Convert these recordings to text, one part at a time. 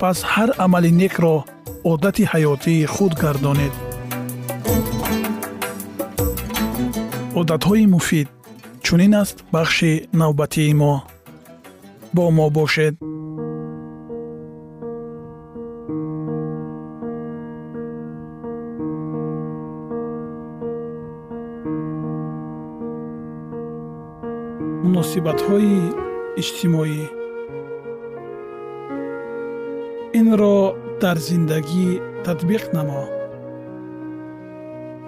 пас ҳар амали некро одати ҳаётии худ гардонед. Одатҳои муфид чунин аст бахши навбатии мо. Бо мо бошед. Муносибатҳои иҷтимоӣ инро дар зиндагӣ татбиқ намо.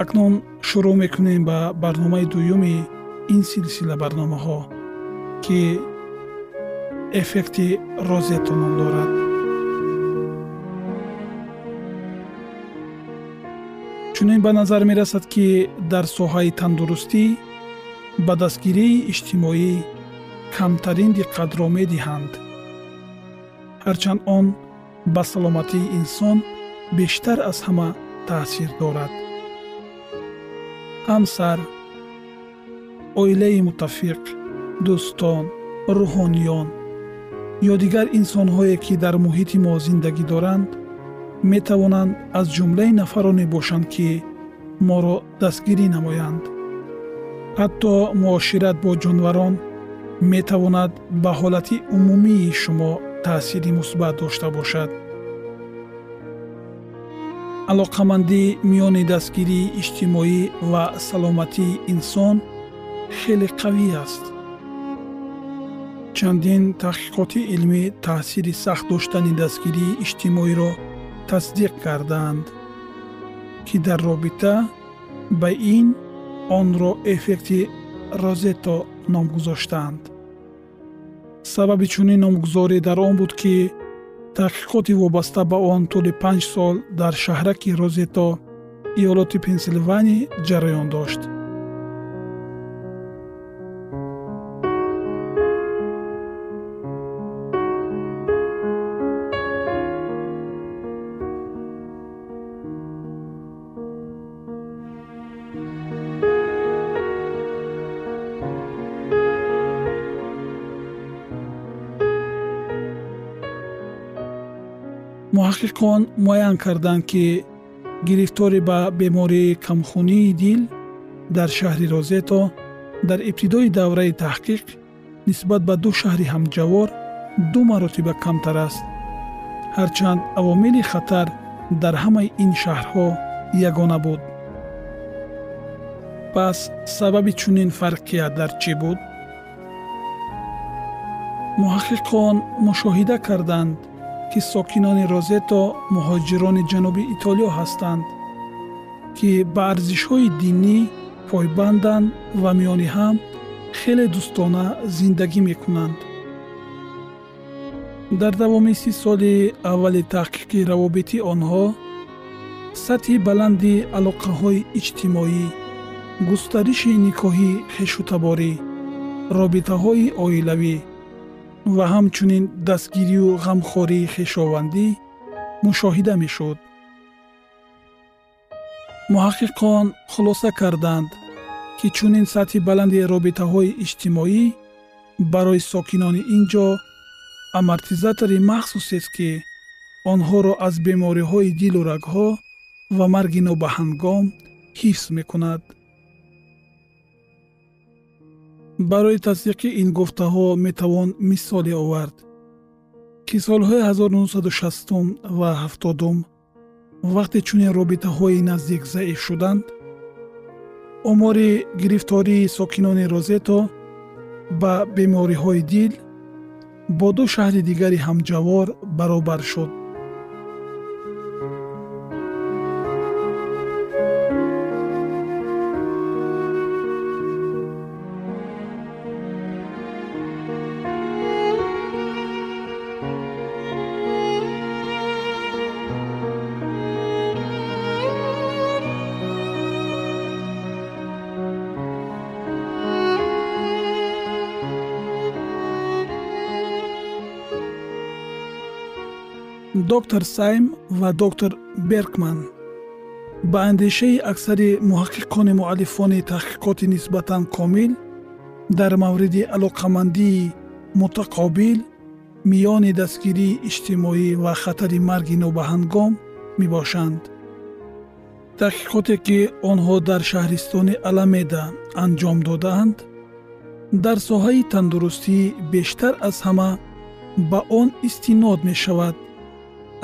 Акнун шурӯъ мекунем ба барномаи дуюми ин силсила барномаҳо ки эффекти розето ном дорад. Чунин ба назар мерасад ки дар соҳаи тандурустӣ ба дастгирии иҷтимоӣ камтарин диққатро медиҳанд. Ҳарчанд он ба саломатии инсон бештар аз ҳама таъсир дорад. Ҳамсар оилаи муттафиқ дӯстон рӯҳониён ё дигар инсонҳое ки дар муҳити мо зиндагӣ доранд метавонанд аз ҷумлаи нафароне бошанд ки моро дастгирӣ намоянд. Ҳатто муошират бо ҷонварон метавонад ба ҳолати умумии шумо таъсири мусбат дошта бошад. Алоқамандӣ миёни дастгирии иҷтимоӣ ва саломатии инсон хеле қавӣ аст. Чандин таҳқиқоти илмӣ таъсири сахт доштани дастгирии иҷтимоиро тасдиқ кардаанд ки дар робита ба ин онро эффекти розето ном гузоштаанд сабаби чунин номгузорӣ дар он буд ки таҳқиқоти вобаста ба он тӯли панҷ сол дар шаҳраки розето иёлоти пенсилвания ҷараён дошт муҳаққиқон муайян карданд ки гирифторӣ ба бемории камхунии дил дар шаҳри розето дар ибтидои давраи таҳқиқ нисбат ба ду шаҳри ҳамҷавор ду маротиба камтар аст. ҳарчанд авомили хатар дар ҳамаи ин шаҳрҳо ягона буд. пас сабаби чунин фарқият дар чӣ буд? муҳаққиқон мушоҳида карданд ки сокинони розето муҳоҷирони ҷануби итолиё ҳастанд ки ба арзишҳои динӣ пойбанданд ва миёни ҳам хеле дӯстона зиндагӣ мекунанд. Дар давоми си соли аввали таҳқиқи равобити онҳо сатҳи баланди алоқаҳои иҷтимоӣ густариши никоҳи хешутаборӣ робитаҳои оилавӣ ва ҳамчунин дастгирию ғамхории хешовандӣ мушоҳида мешуд. муҳаққиқон хулоса карданд ки чунин сатҳи баланди робитаҳои иҷтимоӣ барои сокинони ин ҷо амортизатори махсусест ки онҳоро аз бемориҳои дилу рагҳо ва марги нобаҳангом ҳифз мекунад барои тасдиқи ин гуфтаҳо метавон мисоле овард ки солҳои 1960 ва 70 вақте чунин робитаҳои наздик заиф шуданд омори гирифтории сокинони розето ба бемориҳои дил бо ду шаҳри дигари ҳамҷавор баробар шуд доктор сайм ва доктор беркман ба андешаи аксари муҳаққиқони муаллифони таҳқиқоти нисбатан комил дар мавриди алоқамандии мутақобил миёни дастгирии иҷтимоӣ ва хатари марги нобаҳангом мебошанд. Таҳқиқоте ки онҳо дар шаҳристони аламеда анҷом додаанд дар соҳаи тандурустӣ бештар аз ҳама ба он истинод мешавад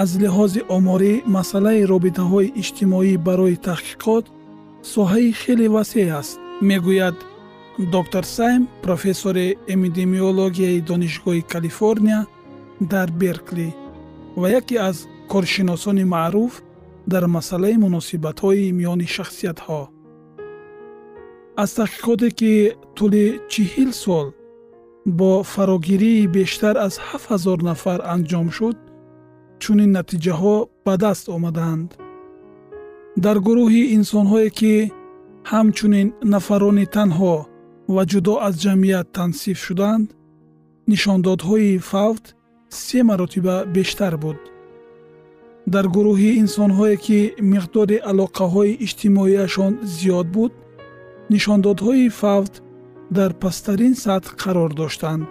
аз лиҳози оморӣ масъалаи робитаҳои иҷтимоӣ барои таҳқиқот соҳаи хеле васеъ аст. Мегӯяд доктор сайм профессори эпидемиологияи донишгоҳи калифорния дар беркли ва яке аз коршиносони маъруф дар масъалаи муносибатҳои миёни шахсиятҳо. Аз таҳқиқоте ки тӯли чиҳил сол бо фарогирии бештар аз ҳафт ҳазор нафар анҷом шуд чунин натиҷаҳо ба даст омаданд. Дар гурӯҳи инсонҳое ки ҳамчунин нафарони танҳо ва ҷудо аз ҷамъият тансиф шуданд нишондодҳои фавт се маротиба бештар буд. Дар гурӯҳи инсонҳое ки миқдори алоқаҳои иҷтимоияшон зиёд буд нишондодҳои фавт дар пасттарин сатҳ қарор доштанд.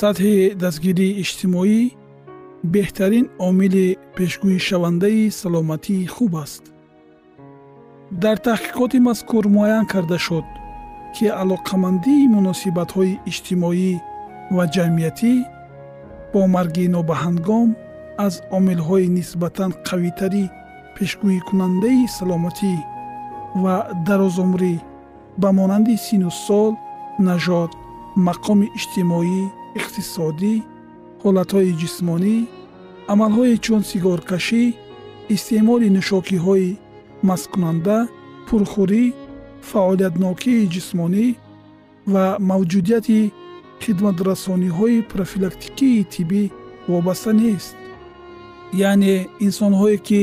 Сатҳи дастгирии иҷтимоӣ беҳтарин омили пешгӯишавандаи саломатии хуб аст. Дар таҳқиқоти мазкур муайян карда шуд ки алоқамандии муносибатҳои иҷтимоӣ ва ҷамъиятӣ бо марги нобаҳангом аз омилҳои нисбатан қавитари пешгӯикунандаи саломатӣ ва дарозумрӣ ба монанди сину сол нажод мақоми иҷтимоӣ иқтисодӣ ҳолатҳои ҷисмонӣ амалҳое чун сигоркашӣ истеъмоли нӯшокиҳои масткунанда пурхӯрӣ фаъолиятнокии ҷисмонӣ ва мавҷудияти хидматрасониҳои профилактикии тиббӣ вобаста нест. Яъне инсонҳое ки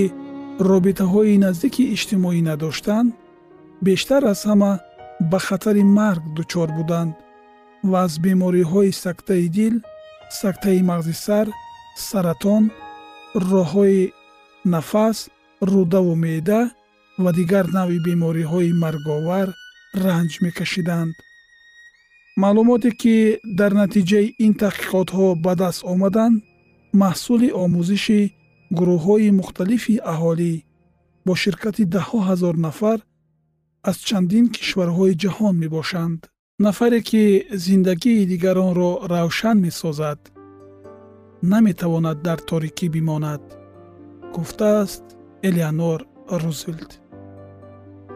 робитаҳои наздики иҷтимоӣ надоштанд бештар аз ҳама ба хатари марг дучор буданд ва аз бемориҳои сактаи дил сактаи мағзи сар саратон роҳҳои нафас рӯдаву меъда ва дигар навъи бемориҳои марговар ранҷ мекашиданд. Маълумоте ки дар натиҷаи ин таҳқиқотҳо ба даст омаданд маҳсули омӯзиши гурӯҳҳои мухталифи аҳолӣ бо ширкати даҳҳо ҳазор нафар аз чандин кишварҳои ҷаҳон мебошанд нафаре ки зиндагии дигаронро равшан месозад наметавонад дар торикӣ бимонад гуфтааст элеонор рузвелт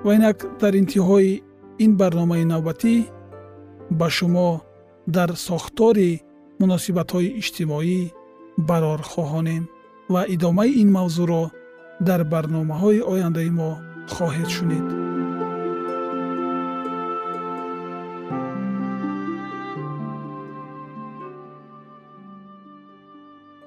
ва инак дар интиҳои ин барномаи навбатӣ ба шумо дар сохтори муносибатҳои иҷтимоӣ барор хоҳонем ва идомаи ин мавзӯъро дар барномаҳои ояндаи мо хоҳед шунид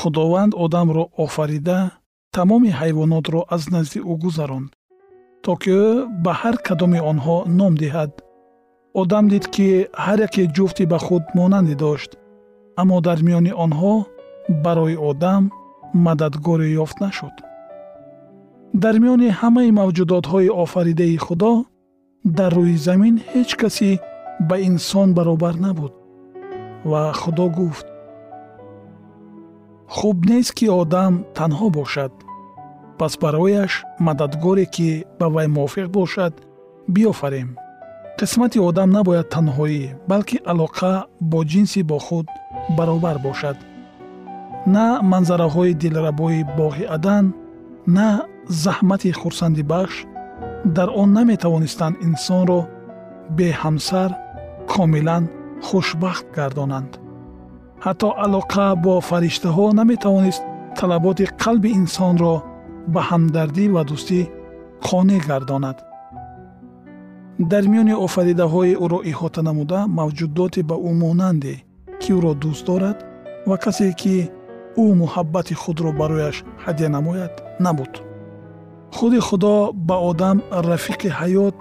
худованд одамро офарида тамоми ҳайвонотро аз назди ӯ гузаронд то ки ӯ ба ҳар кадоми онҳо ном диҳад. Одам дид ки ҳар яке ҷуфти ба худ монандӣ дошт аммо дар миёни онҳо барои одам мададгоре ёфт нашуд. Дар миёни ҳамаи мавҷудотҳои офаридаи худо дар рӯи замин ҳеҷ касе ба инсон баробар набуд ва худо гуфт хуб нест ки одам танҳо бошад. Пас барояш мададгоре ки ба вай мувофиқ бошад биёфарем. Қисмати одам набояд танҳоӣ балки алоқа бо ҷинси бо худ баробар бошад. На манзараҳои дилрабои боғи адан на заҳмати хурсандибахш дар он наметавонистанд инсонро беҳамсар комилан хушбахт гардонанд ҳатто алоқа бо фариштаҳо наметавонист талаботи қалби инсонро ба ҳамдардӣ ва дӯстӣ қонеъ гардонад. Дар миёни офаридаҳои ӯро иҳота намуда мавҷудоте ба ӯ монанде ки ӯро дӯст дорад ва касе ки ӯ муҳаббати худро барояш ҳадя намояд набуд. Худи худо ба одам рафиқи ҳаёт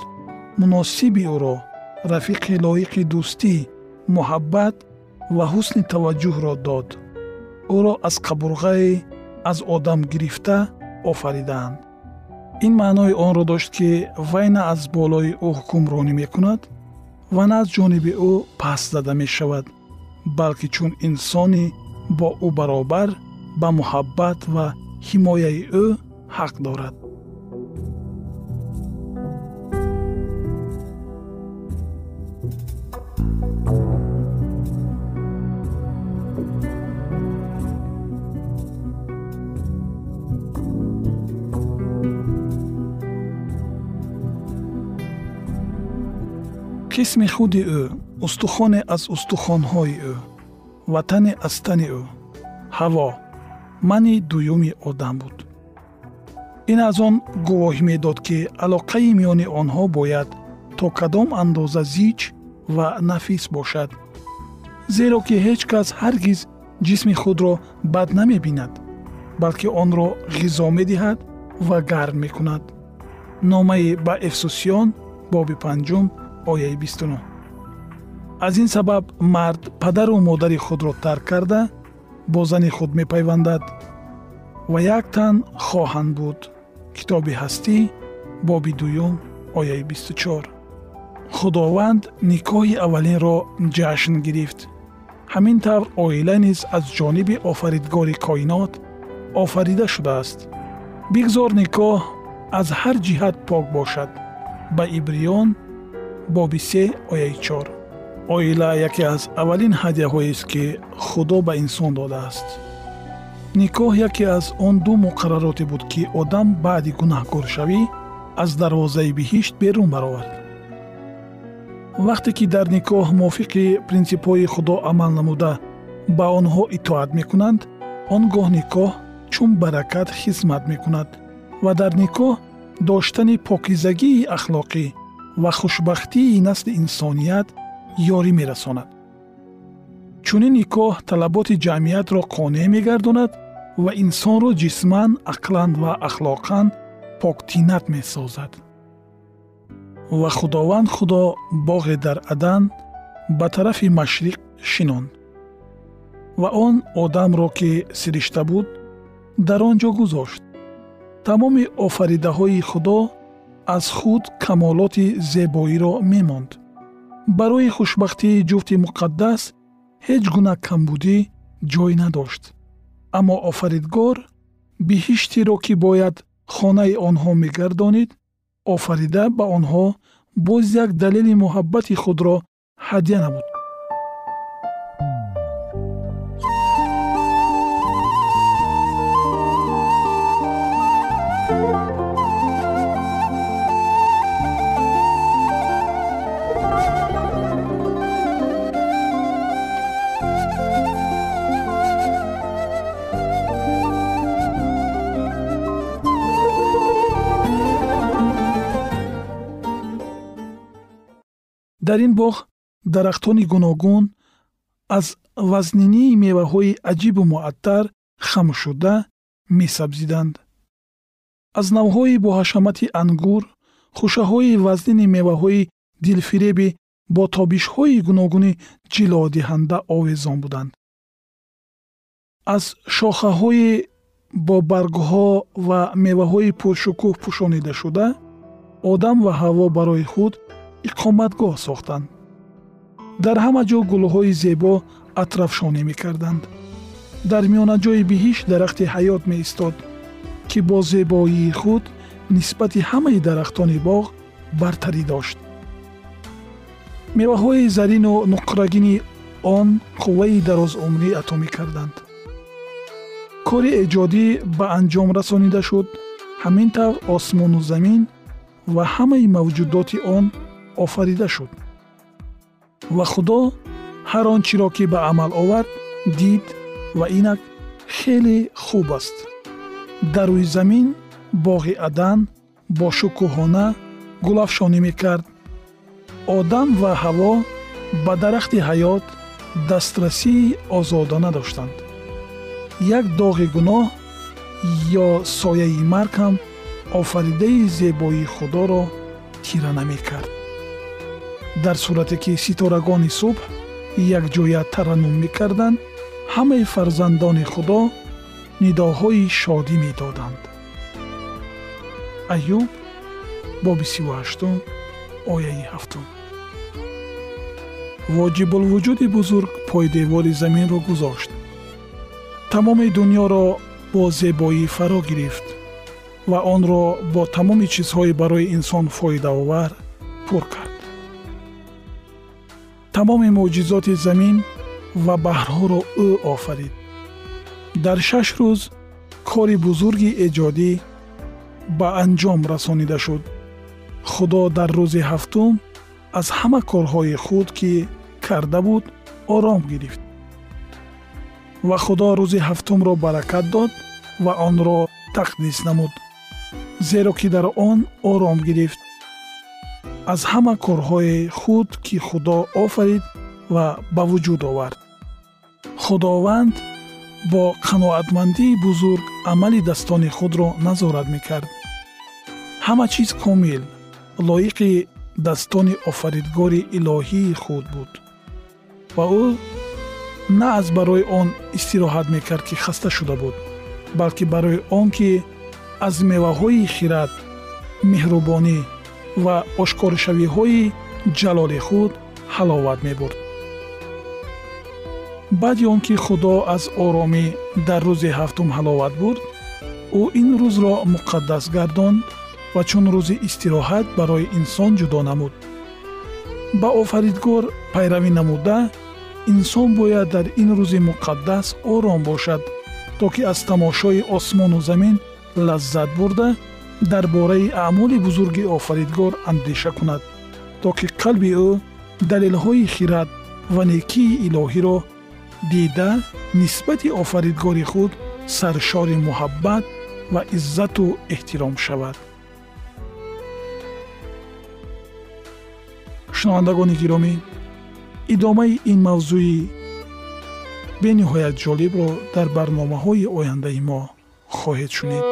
муносиби ӯро рафиқи лоиқи дӯстӣ муҳаббат ва ҳусни таваҷҷӯҳро дод. Ӯро аз қабурғае аз одам гирифта офаридаанд ин маънои онро дошт ки вай на аз болои ӯ ҳукмронӣ мекунад ва на аз ҷониби ӯ паст зада мешавад балки чун инсони бо ӯ баробар ба муҳаббат ва ҳимояи ӯ ҳақ дорад қисми худи ӯ устухоне аз устухонҳои ӯ ва тане аз тани ӯ. Ҳаво мани дуюми одам буд. Ин аз он гувоҳӣ медод ки алоқаи миёни онҳо бояд то кадом андоза зич ва нафис бошад. Зеро ки ҳеҷ кас ҳаргиз ҷисми худро бад намебинад балки онро ғизо медиҳад ва гарм мекунад. Номаи ба эфсусиён боби панҷум ояи бистунӯ аз ин сабаб мард падару модари худро тарк карда бо зани худ мепайвандад ва як тан хоҳанд буд. Китоби ҳастӣ боби дуюм ояи бисту чор худованд никоҳи аввалинро ҷашн гирифт. Ҳамин тавр оила низ аз ҷониби офаридгори коинот офарида шудааст. Бигзор никоҳ аз ҳар ҷиҳат пок бошад. Ба ибриён боби се ояи чор. Оила яке аз аввалин ҳадияҳоест ки худо ба инсон додааст. Никоҳ яке аз он ду муқаррароте буд ки одам баъди гунаҳкоршавӣ аз дарвозаи биҳишт берун баровард. Вақте ки дар никоҳ мувофиқи принсипҳои худо амал намуда ба онҳо итоат мекунанд он гоҳ никоҳ чун баракат хизмат мекунад ва дар никоҳ доштани покизагии ахлоқӣ ва хушбахтии насли инсоният ёрӣ мерасонад. Чунин никоҳ талаботи ҷамъиятро қонеъ мегардонад ва инсонро ҷисман ақлан ва ахлоқан поктинат месозад. Ва худованд худо боғе дар адан ба тарафи машриқ шинонд ва он одамро ки сиришта буд дар он ҷо гузошт. Тамоми офаридаҳои худо аз худ камолоти зебоиро мемонд. Барои хушбахтии ҷуфти муқаддас ҳеҷ гуна камбудӣ ҷой надошт. Аммо офаридгор биҳиштиро ки бояд хонаи онҳо мегардонид офарида ба онҳо боз як далели муҳаббати худро ҳадя намуд дар ин боғ дарахтони гуногун аз вазнинии меваҳои аҷибу муаттар хамшуда месабзиданд. Аз навъҳои боҳашамати ангур хушаҳои вазнини меваҳои дилфиреби бо тобишҳои гуногуни ҷилодиҳанда овезон буданд. Аз шохаҳои бо баргҳо ва меваҳои пуршукӯҳ пӯшонидашуда одам ва ҳаво барои худ иқоматгоҳ сохтанд. Дар ҳама ҷо гулҳои зебо атрафшонӣ мекарданд. Дар миёнаҷои биҳишт дарахти ҳаёт меистод ки бо зебоии худ нисбати ҳамаи дарахтони боғ бартарӣ дошт. Меваҳои зарину нуқрагини он қувваи дарозумрӣ ато мекарданд кори эҷодӣ ба анҷом расонида шуд. Ҳамин тавр осмону замин ва ҳамаи мавҷудоти он офарида шуд. Ва худо ҳар он чиро ки ба амал овард дид ва инак хеле хуб аст. Дар рӯи замин боғи адан бо шукӯҳона гулафшонӣ мекард. Одам ва ҳаво ба дарахти ҳаёт дастрасии озодона доштанд. Як доғи гуноҳ ё сояи марг ҳам офаридаи зебоии худоро тира намекард дар сурате ки ситорагони субҳ якҷоя тараннум мекарданд ҳамаи фарзандони худо нидоҳои шодӣ медоданд аюб боби сивҳаштум ояи ҳафтум воҷибулвуҷуди бузург пойдевори заминро гузошт тамоми дуньёро бо зебоӣ фаро гирифт ва онро бо тамоми чизҳои барои инсон фоидаовар пур кард тамоми мӯъҷизоти замин ва баҳрҳоро ӯ офарид. Дар шаш рӯз кори бузурги эҷодӣ ба анҷом расонида шуд. Худо дар рӯзи ҳафтум аз ҳама корҳои худ ки карда буд ором гирифт. Ва худо рӯзи ҳафтумро баракат дод ва онро тақдис намуд зеро ки дар он ором гирифт аз ҳама корҳои худ ки худо офарид ва ба вуҷуд овард. Худованд бо қаноатмандии бузург амалидастони худро назорат мекард. Ҳама чиз комил лоиқи дастони офаридгори илоҳии худ буд. Ва ӯ на аз барои он истироҳат мекард ки хаста шуда буд балки барои он ки аз меваҳои хирад меҳрубонӣ ва ошкоршавиҳои ҷалоли худ ҳаловат мебурд. Баъди он ки худо аз оромӣ дар рӯзи ҳафтум ҳаловат бурд ӯ ин рӯзро муқаддас гардонд ва чун рӯзи истироҳат барои инсон ҷудо намуд. Ба офаридгор пайравӣ намуда инсон бояд дар ин рӯзи муқаддас ором бошад то ки аз тамошои осмону замин лаззат бурда дар бораи аъмоли бузурги офаридгор андеша кунад то ки қалби ӯ далелҳои хирад ва некии илоҳиро дида нисбати офаридгори худ саршори муҳаббат ва иззату эҳтиром шавад. Шунавандагони гиромӣ идомаи ин мавзӯи бениҳоят ҷолибро дар барномаҳои ояндаи мо хоҳед шунид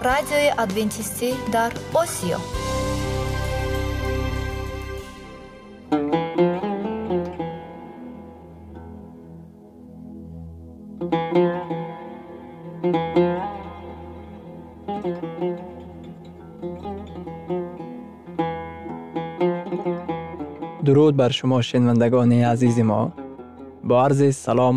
мавҷ радиои адвентистӣ дар осиё дуруд бар шумо шунавандагони азизи мо бо арзи салом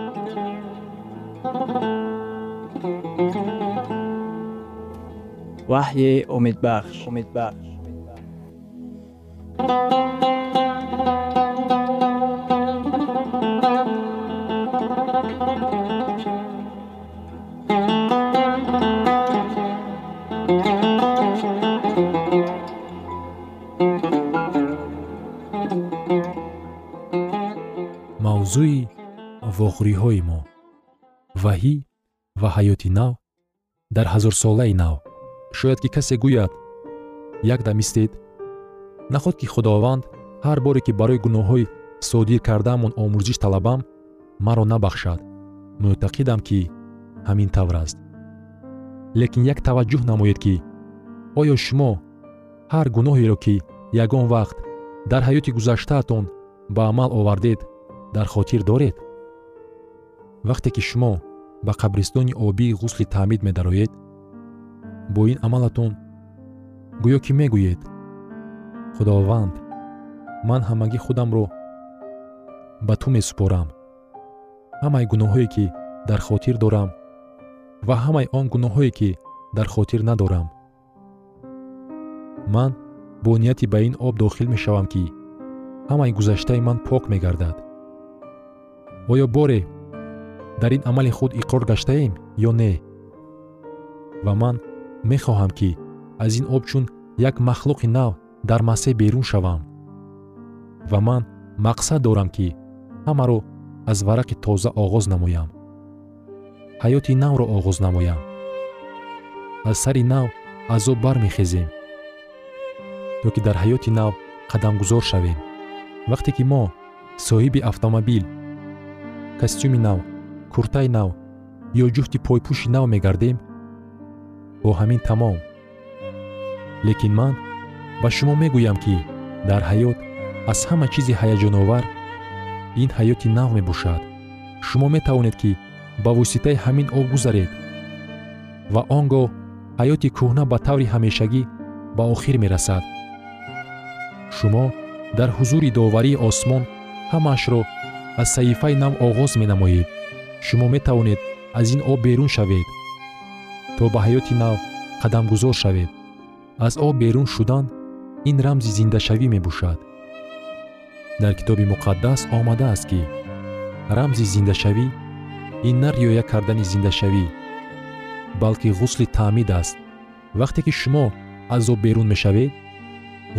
ваҳйи умедбахш. Умедбахш. Мавзӯи вохӯриҳои мо. Ваҳӣ ва ҳаёти нав дар ҳазорсолаи нав шояд ки касе гӯяд якдам истед наход ки худованд ҳар боре ки барои гуноҳҳои содир кардаамон омӯзиш талабам маро набахшад. Мӯътақидам ки ҳамин тавр аст. Лекин як таваҷҷӯҳ намоед ки оё шумо ҳар гуноҳеро ки ягон вақт дар ҳаёти гузаштаатон ба амал овардед дар хотир доред? Вақте ки шумо ба қабристони обии ғусли таъмид медароед бо ин амалатон гӯё ки мегӯед худованд ман ҳамагӣ худамро ба ту месупорам. Ҳамаи гуноҳҳое ки дар хотир дорам ва ҳамаи он гуноҳҳое ки дар хотир надорам. Ман бо нияти ба ин об дохил мешавам ки ҳамаи гузаштаи ман пок мегардад. Оё боре дар ин амали худ иқрор гаштаем ё не? Ва ман мехоҳам ки аз ин об чун як махлуқи нав дар масеҳ берун шавам. Ва ман мақсад дорам ки ҳамаро аз варақи тоза оғоз намоям. Ҳаёти навро оғоз намоям. Аз сари нав аз об бармехезем. То ки дар ҳаёти нав қадамгузор шавем. Вақте ки мо соҳиби автомобил костюми нав куртаи нав ё ҷуфти пойпӯши нав мегардем бо ҳамин тамом. Лекин ман ба шумо мегӯям ки дар ҳаёт аз ҳама чизи ҳаяҷоновар ин ҳаёти нав мебошад. Шумо метавонед ки ба воситаи ҳамин об гузаред ва он гоҳ ҳаёти кӯҳна ба таври ҳамешагӣ ба охир мерасад. Шумо дар ҳузури доварии осмон ҳамаашро аз саҳифаи нав оғоз менамоед. Шумо метавонед аз ин об берун шавед то ба ҳаёти нав қадамгузор шавед. Аз об берун шудан ин рамзи зиндашавӣ мебошад. Дар китоби муқаддас омадааст ки рамзи зиндашавӣ ин на риоя кардани зиндашавӣ балки ғусли таъмид аст. Вақте ки шумо аз об берун мешавед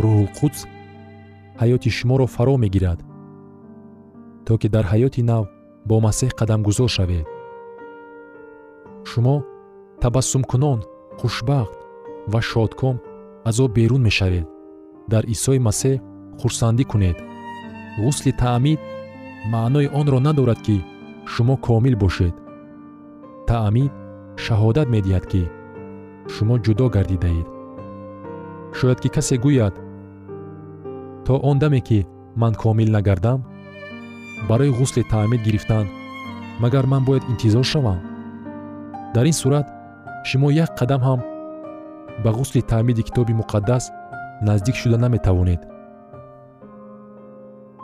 рӯҳулқудс ҳаёти шуморо фаро мегирад то ки дар ҳаёти нав бо масеҳ қадамгузор шавед. Шумо табассумкунон хушбахт ва шодком аз об берун мешавед. Дар исои масеҳ хурсандӣ кунед. Ғусли таъмид маънои онро надорад ки шумо комил бошед. Таъмид шаҳодат медиҳад ки шумо ҷудо гардидаед шояд ки касе гӯяд то он даме ки ман комил нагардам барои ғусли таъмид гирифтан магар ман бояд интизор шавам? Дар ин сурат шумо як қадам ҳам ба ғусли таъмиди китоби муқаддас наздик шуда наметавонед.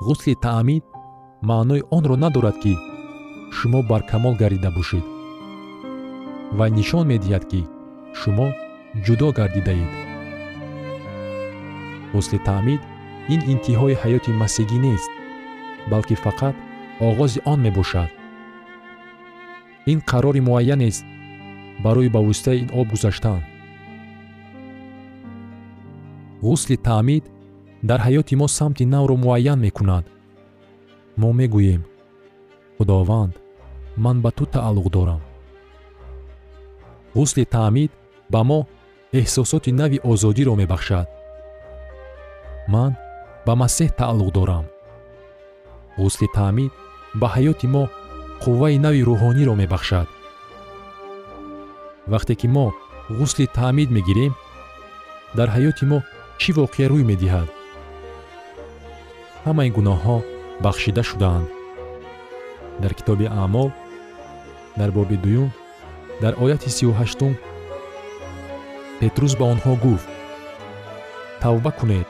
Ғусли таъмид маънои онро надорад ки шумо баркамол гардида бошед вай нишон медиҳад ки шумо ҷудо гардидаед ғусли таъмид ин интиҳои ҳаёти масеҳӣ нест балки фақат оғози он мебошад. Ин қарори муайянест барои ба воситаи ин об гузаштан ғусли таъмид дар ҳаёти мо самти навро муайян мекунад. Мо мегӯем худованд ман ба ту тааллуқ дорам ғусли таъмид ба мо эҳсосоти нави озодиро мебахшад. Ман ба масеҳ тааллуқ дорам. Ғусли таъмид ба ҳаёти мо қувваи нави рӯҳониро мебахшад вақте ки мо ғусли таъмид мегирем дар ҳаёти мо чӣ воқеа рӯй медиҳад? Ҳамаи гуноҳҳо бахшида шудаанд. Дар китоби аъмол дар боби дуюм дар ояти сию ҳаштум петрус ба онҳо гуфт тавба кунед.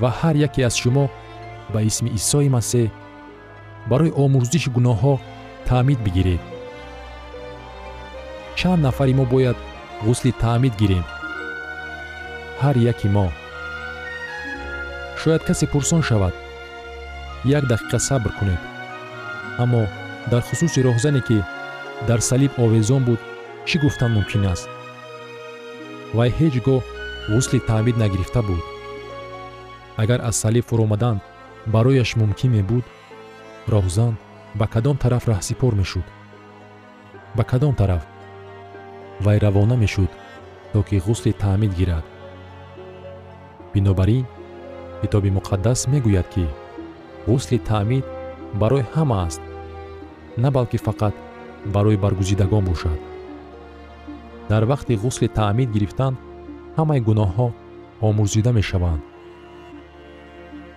Ва ҳар яке аз шумо ба исми исои масеҳ барои омӯзиши гуноҳҳо таъмид бигиред чанд нафари мо бояд ғусли таъмид гирем. Ҳар яки мо. Шояд касе пурсон шавад. Як дақиқа сабр кунед. Аммо дар хусуси роҳзане ки дар салиб овезон буд чӣ гуфтан мумкин аст? Вай ҳеҷ гоҳ ғусли таъмид нагирифта буд. Агар аз салиб фуромадан барояш мумкин мебуд роҳзан ба кадом тараф раҳсипор мешуд. Ба кадом тараф вай равона мешуд то ки ғусли таъмид гирад. Бинобар ин китоби муқаддас мегӯяд ки ғусли таъмид барои ҳама аст на балки фақат барои баргузидагон бошад. Дар вақти ғусли таъмид гирифтан ҳамаи гуноҳҳо омӯзида мешаванд.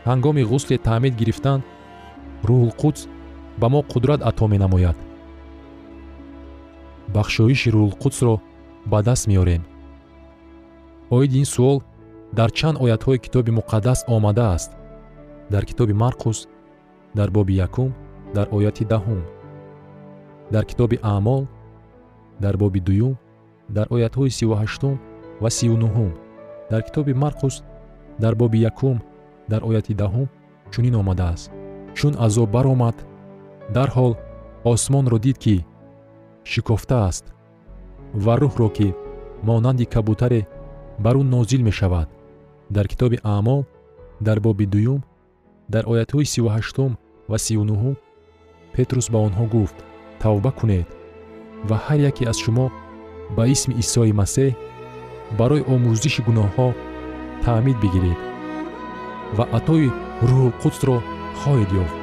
Ҳангоми ғусли таъмид гирифтан рӯҳулқудс ба мо қудрат ато менамояд бахшоиши рӯҳулқудсро ба даст меорем. Оиди ин суол дар чанд оятҳои китоби муқаддас омадааст дар китоби марқус дар боби якум дар ояти даҳум. Дар китоби аъмол дар боби дуюм дар оятҳои сиву ҳаштум ва сиву нуҳум дар китоби марқус дар боби якум дар ояти даҳум чунин омадааст чун азоб баромад дарҳол осмонро дид ки шикофта аст ва рӯҳро ки монанди кабутаре бар ӯ нозил мешавад дар китоби аъмол дар боби дуюм дар оятҳои сиву ҳаштум ва сиву нуҳум петрус ба онҳо гуфт тавба кунед ва ҳар яке аз шумо ба исми исои масеҳ барои омӯзиши гуноҳҳо таъмид бигиред ва атои рӯҳулқудсро хоҳед ёфт